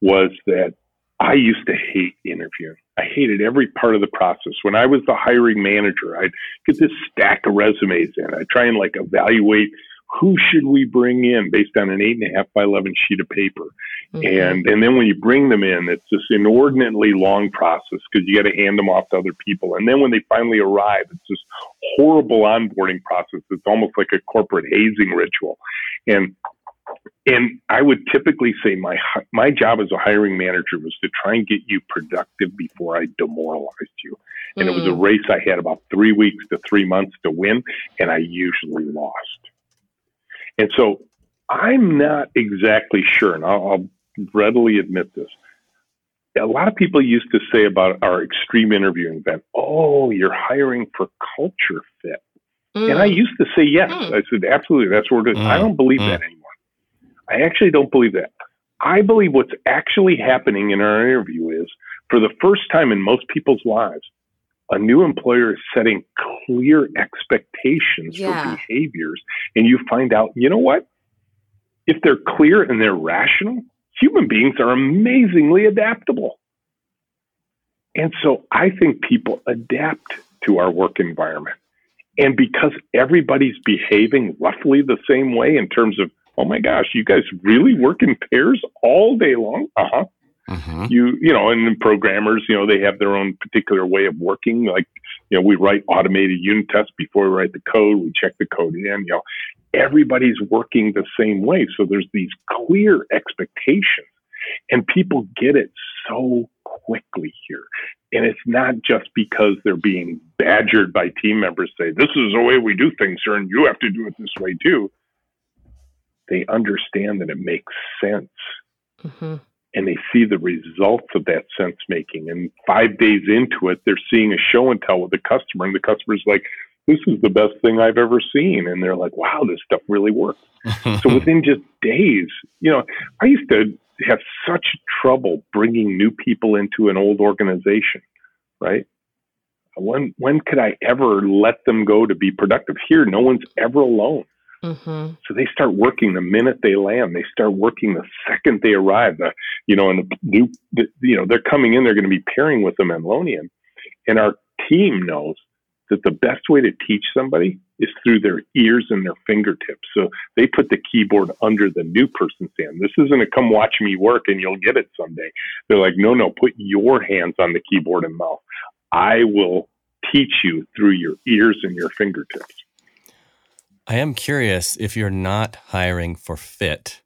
was that I used to hate interviewing. I hated every part of the process. When I was the hiring manager, I'd get this stack of resumes in. I'd try and like evaluate who should we bring in based on an eight and a half by eleven sheet of paper. Mm-hmm. And and then when you bring them in, it's this inordinately long process because you got to hand them off to other people. And then when they finally arrive, it's this horrible onboarding process. It's almost like a corporate hazing ritual. And and I would typically say my my job as a hiring manager was to try and get you productive before I demoralized you. And mm. it was a mm. race I had about three weeks to three months to win, and I usually lost. And so I'm not exactly sure, and I'll, I'll readily admit this. A lot of people used to say about our extreme interviewing event, "Oh, you're hiring for culture fit," mm. and I mm. used to say yes. Mm. I said absolutely, that's what it is. I mm. don't believe that anymore. I actually don't believe that. I believe what's actually happening in our interview is for the first time in most people's lives, a new employer is setting clear expectations yeah. for behaviors. And you find out, you know what? If they're clear and they're rational, human beings are amazingly adaptable. And so I think people adapt to our work environment. And because everybody's behaving roughly the same way in terms of oh my gosh, you guys really work in pairs all day long? Uh huh. Mm-hmm. You you know, and programmers, you know, they have their own particular way of working. Like, you know, we write automated unit tests before we write the code. We check the code in. You know, everybody's working the same way. So there's these clear expectations, and people get it so quickly here. And it's not just because they're being badgered by team members say, this is the way we do things, sir, and you have to do it this way too they understand that it makes sense. Mm-hmm. And they see the results of that sense making. And five days into it, they're seeing a show and tell with the customer, and the customer's like, this is the best thing I've ever seen. And they're like, wow, this stuff really works. so within just days, you know, I used to have such trouble bringing new people into an old organization, right? When when could I ever let them go to be productive? Here, no one's ever alone. Mm-hmm. So they start working the minute they land. They start working the second they arrive. The, you know, and the new, the, you know, they're coming in. They're going to be pairing with the Menlonian, and our team knows that the best way to teach somebody is through their ears and their fingertips. So they put the keyboard under the new person's hand. This isn't a come watch me work and you'll get it someday. They're like, no, no, put your hands on the keyboard and mouth. I will teach you through your ears and your fingertips. I am curious if you're not hiring for fit,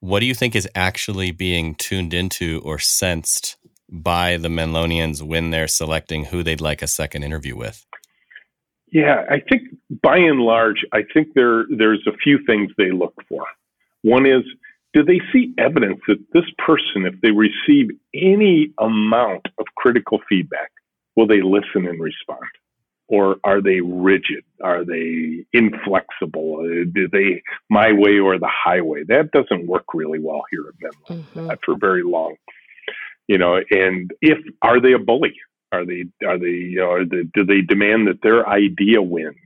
what do you think is actually being tuned into or sensed by the Menlonians when they're selecting who they'd like a second interview with? Yeah, I think by and large, I think there there's a few things they look for. One is, do they see evidence that this person, if they receive any amount of critical feedback, will they listen and respond? Or are they rigid? Are they inflexible? Do they my way or the highway? That doesn't work really well here at Menlo, mm-hmm. for very long. You know, and if are they a bully? Are they are they are they, do they demand that their idea wins,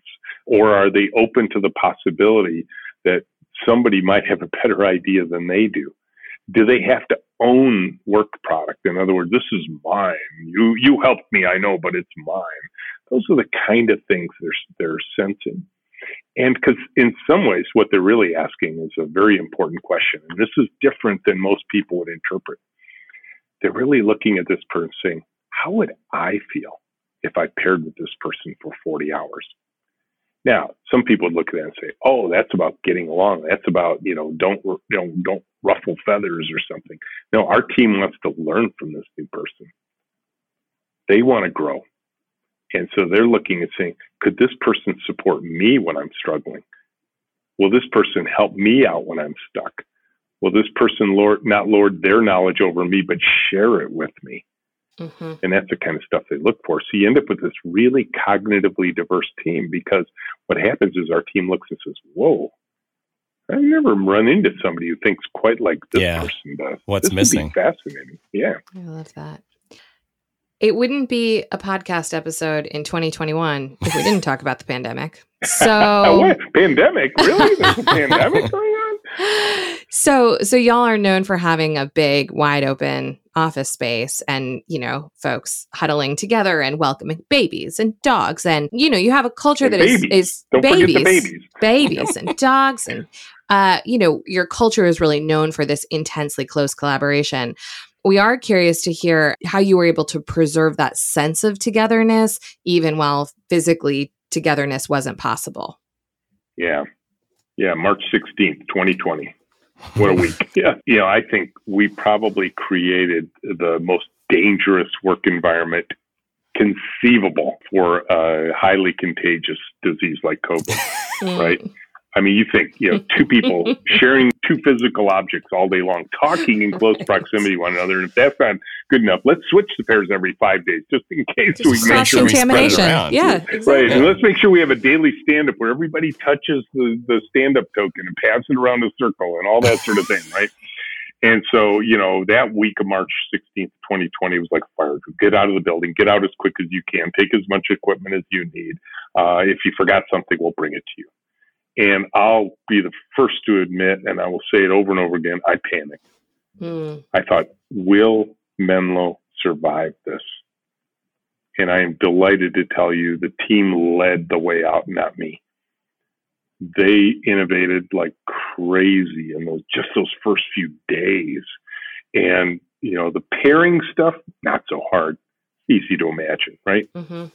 or are they open to the possibility that somebody might have a better idea than they do? Do they have to own work product? In other words, this is mine. You you helped me, I know, but it's mine. Those are the kind of things they're they're sensing. And because in some ways, what they're really asking is a very important question. And this is different than most people would interpret. They're really looking at this person saying, how would I feel if I paired with this person for 40 hours? Now, some people would look at that and say, "Oh, that's about getting along. That's about you know don't you know don't ruffle feathers or something." No, our team wants to learn from this new person. They want to grow, and so they're looking and saying, "Could this person support me when I'm struggling? Will this person help me out when I'm stuck? Will this person lord not lord their knowledge over me, but share it with me?" Mm-hmm. And that's the kind of stuff they look for. So you end up with this really cognitively diverse team because what happens is our team looks and says, Whoa, I've never run into somebody who thinks quite like this yeah. person does. What's this missing? fascinating. Yeah. I love that. It wouldn't be a podcast episode in 2021 if we didn't talk about the pandemic. So, what? Pandemic? Really? There's a pandemic going on? So, so y'all are known for having a big, wide open office space and, you know, folks huddling together and welcoming babies and dogs. And, you know, you have a culture and that babies. is, is Don't babies, babies. babies and dogs. And, uh, you know, your culture is really known for this intensely close collaboration. We are curious to hear how you were able to preserve that sense of togetherness, even while physically togetherness wasn't possible. Yeah. Yeah. March 16th, 2020. What a week. yeah. You know, I think we probably created the most dangerous work environment conceivable for a highly contagious disease like COVID, right? I mean, you think, you know, two people sharing two physical objects all day long, talking in close proximity to one another. And if that's not good enough, let's switch the pairs every five days just in case just we make sure we spread it around. Yeah. Exactly. Right. And let's make sure we have a daily stand up where everybody touches the, the stand up token and passes it around a circle and all that sort of thing, right? And so, you know, that week of March 16th, 2020 was like fire. Get out of the building, get out as quick as you can, take as much equipment as you need. Uh, if you forgot something, we'll bring it to you. And I'll be the first to admit, and I will say it over and over again, I panicked. Mm. I thought, will Menlo survive this? And I am delighted to tell you the team led the way out, not me. They innovated like crazy in those just those first few days. And, you know, the pairing stuff, not so hard, easy to imagine, right? Mm-hmm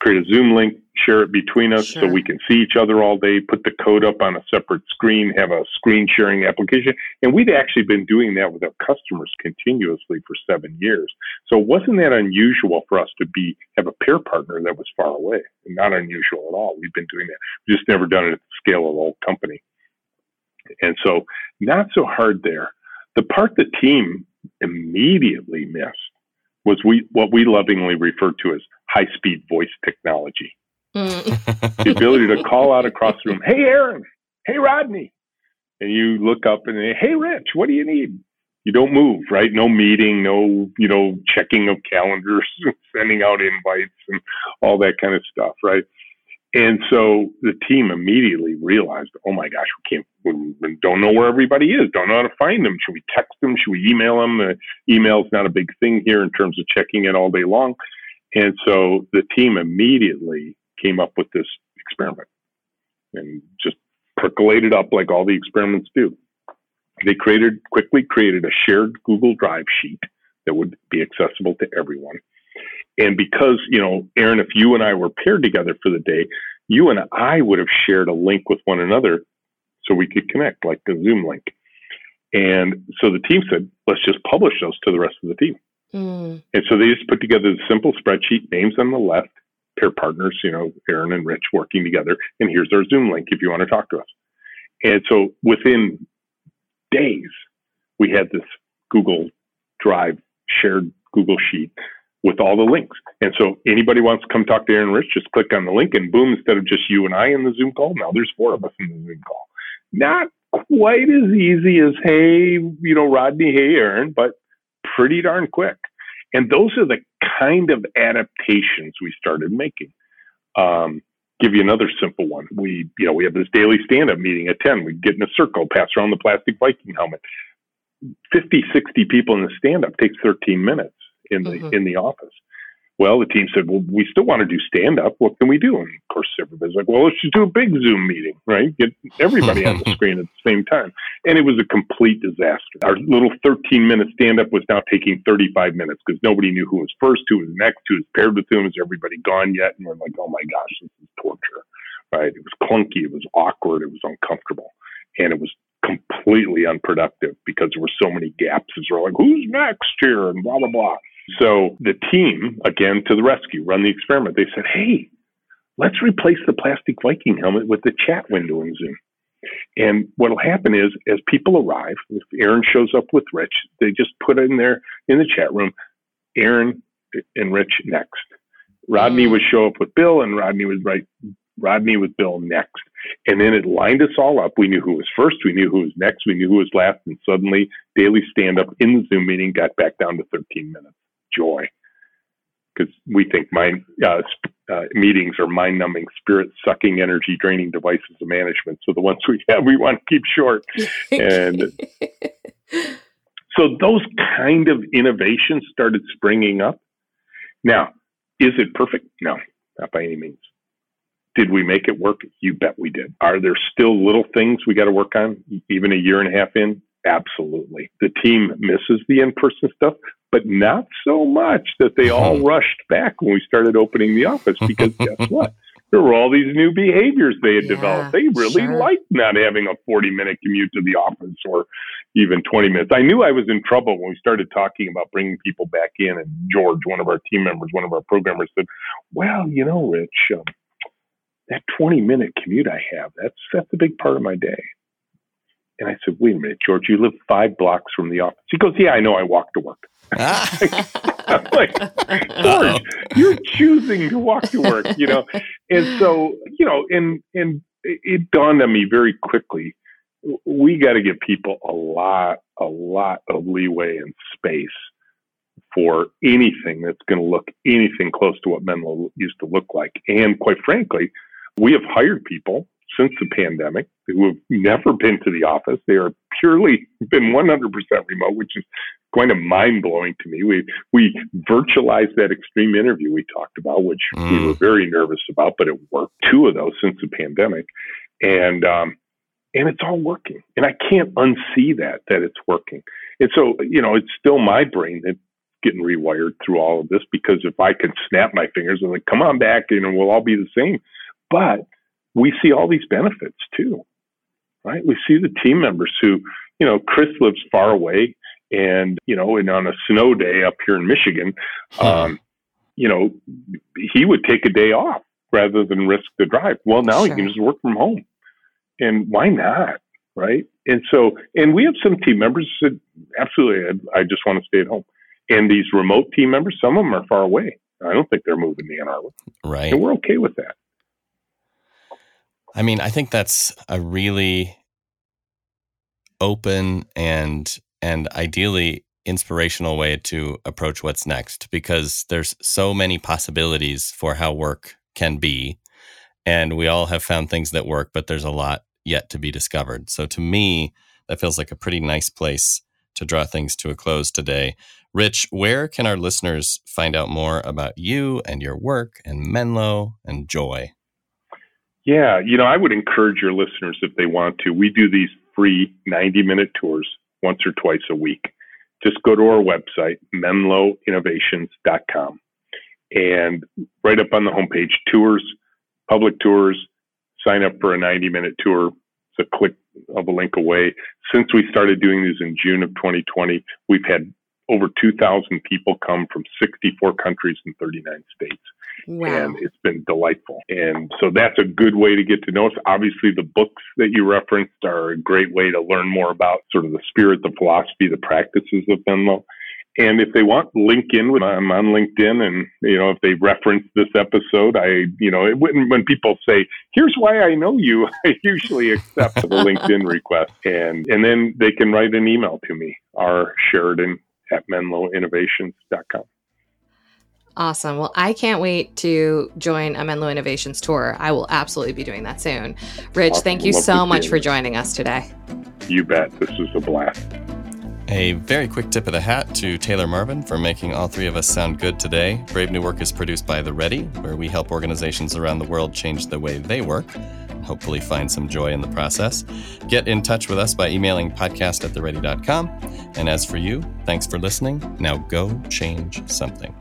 create a Zoom link, share it between us sure. so we can see each other all day, put the code up on a separate screen, have a screen sharing application. And we'd actually been doing that with our customers continuously for seven years. So it wasn't that unusual for us to be have a peer partner that was far away. Not unusual at all. We've been doing that. We've just never done it at the scale of the whole company. And so not so hard there. The part the team immediately missed was we what we lovingly refer to as high speed voice technology. Mm. the ability to call out across the room, hey Aaron, hey Rodney. And you look up and say, hey Rich, what do you need? You don't move, right? No meeting, no, you know, checking of calendars, sending out invites and all that kind of stuff, right? And so the team immediately realized, oh my gosh, we can't, we don't know where everybody is, don't know how to find them. Should we text them? Should we email them? Uh, email's not a big thing here in terms of checking it all day long. And so the team immediately came up with this experiment. and just percolated up like all the experiments do. They created quickly created a shared Google Drive sheet that would be accessible to everyone. And because, you know, Aaron, if you and I were paired together for the day, you and I would have shared a link with one another so we could connect, like the Zoom link. And so the team said, let's just publish those to the rest of the team. Mm. And so they just put together the simple spreadsheet, names on the left, pair partners, you know, Aaron and Rich working together. And here's our Zoom link if you want to talk to us. And so within days, we had this Google Drive shared Google Sheet with all the links. And so anybody wants to come talk to Aaron Rich, just click on the link and boom, instead of just you and I in the Zoom call, now there's four of us in the Zoom call. Not quite as easy as, hey, you know, Rodney, hey, Aaron, but pretty darn quick. And those are the kind of adaptations we started making. Um, give you another simple one. We, you know, we have this daily stand-up meeting at 10. We get in a circle, pass around the plastic Viking helmet. 50, 60 people in the stand-up takes 13 minutes in the mm-hmm. in the office. Well, the team said, well, we still want to do stand up. What can we do? And of course, everybody's like, well, let's just do a big Zoom meeting, right? Get everybody on the screen at the same time. And it was a complete disaster. Our little 13 minute stand up was now taking 35 minutes because nobody knew who was first, who was next, who was paired with whom. Is everybody gone yet? And we're like, oh my gosh, this is torture, right? It was clunky. It was awkward. It was uncomfortable. And it was completely unproductive because there were so many gaps. As we're like, who's next here? And blah, blah, blah. So the team, again, to the rescue, run the experiment. They said, hey, let's replace the plastic Viking helmet with the chat window in Zoom. And what'll happen is, as people arrive, if Aaron shows up with Rich, they just put in there in the chat room, Aaron and Rich next. Rodney mm. would show up with Bill, and Rodney would write Rodney with Bill next. And then it lined us all up. We knew who was first, we knew who was next, we knew who was last, and suddenly daily stand up in the Zoom meeting got back down to 13 minutes joy because we think mind uh, uh, meetings are mind numbing, spirit sucking, energy draining devices of management. So the ones we have, we want to keep short. And so those kind of innovations started springing up. Now, is it perfect? No, not by any means. Did we make it work? You bet we did. Are there still little things we got to work on, even a year and a half in? Absolutely. The team misses the in person stuff, but not so much that they all hmm. rushed back when we started opening the office because guess what? There were all these new behaviors they had yeah, developed. They really sure. liked not having a 40 minute commute to the office or even 20 minutes. I knew I was in trouble when we started talking about bringing people back in. And George, one of our team members, one of our programmers said, Well, you know, Rich, um, that 20 minute commute I have, that's, that's a big part of my day. And I said, wait a minute, George, you live five blocks from the office. He goes, yeah, I know. I walk to work. Ah. I'm like, George, you're choosing to walk to work, you know? And so, you know, and, and it dawned on me very quickly, we got to give people a lot, a lot of leeway and space for anything that's going to look anything close to what Menlo used to look like. And quite frankly, we have hired people since the pandemic who have never been to the office. They are purely been 100% remote, which is kind of mind blowing to me. We we virtualized that extreme interview we talked about, which mm. we were very nervous about, but it worked. Two of those since the pandemic, and um, and it's all working. And I can't unsee that that it's working. And so you know, it's still my brain that's getting rewired through all of this because if I could snap my fingers and like, come on back, you know, we'll all be the same. But we see all these benefits too, right? We see the team members who, you know, Chris lives far away and, you know, and on a snow day up here in Michigan, um, you know, he would take a day off rather than risk the drive. Well, now sure. he can just work from home. And why not? Right. And so, and we have some team members that absolutely, I, I just want to stay at home. And these remote team members, some of them are far away. I don't think they're moving to Ann Arbor. Right. And we're okay with that. I mean, I think that's a really open and and ideally inspirational way to approach what's next because there's so many possibilities for how work can be and we all have found things that work but there's a lot yet to be discovered. So to me, that feels like a pretty nice place to draw things to a close today. Rich, where can our listeners find out more about you and your work and Menlo and Joy? Yeah, you know, I would encourage your listeners if they want to. We do these free 90 minute tours once or twice a week. Just go to our website, menloinnovations.com. And right up on the homepage, tours, public tours, sign up for a 90 minute tour. It's a click of a link away. Since we started doing these in June of 2020, we've had over 2,000 people come from 64 countries and 39 states. Wow. And it's been delightful. And so that's a good way to get to know us. Obviously, the books that you referenced are a great way to learn more about sort of the spirit, the philosophy, the practices of Menlo. And if they want, link in with I'm on LinkedIn, and you know if they reference this episode, I you know it, when when people say, "Here's why I know you," I usually accept the LinkedIn request, and and then they can write an email to me, r Sheridan at menloinnovations.com. Awesome. Well, I can't wait to join a Menlo Innovations tour. I will absolutely be doing that soon. Rich, Awesome. thank you Love so much for joining us today. You bet. This is a blast. A very quick tip of the hat to Taylor Marvin for making all three of us sound good today. Brave New Work is produced by The Ready, where we help organizations around the world change the way they work. and Hopefully, find some joy in the process. Get in touch with us by emailing podcast at theready.com. And as for you, thanks for listening. Now go change something.